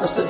darkness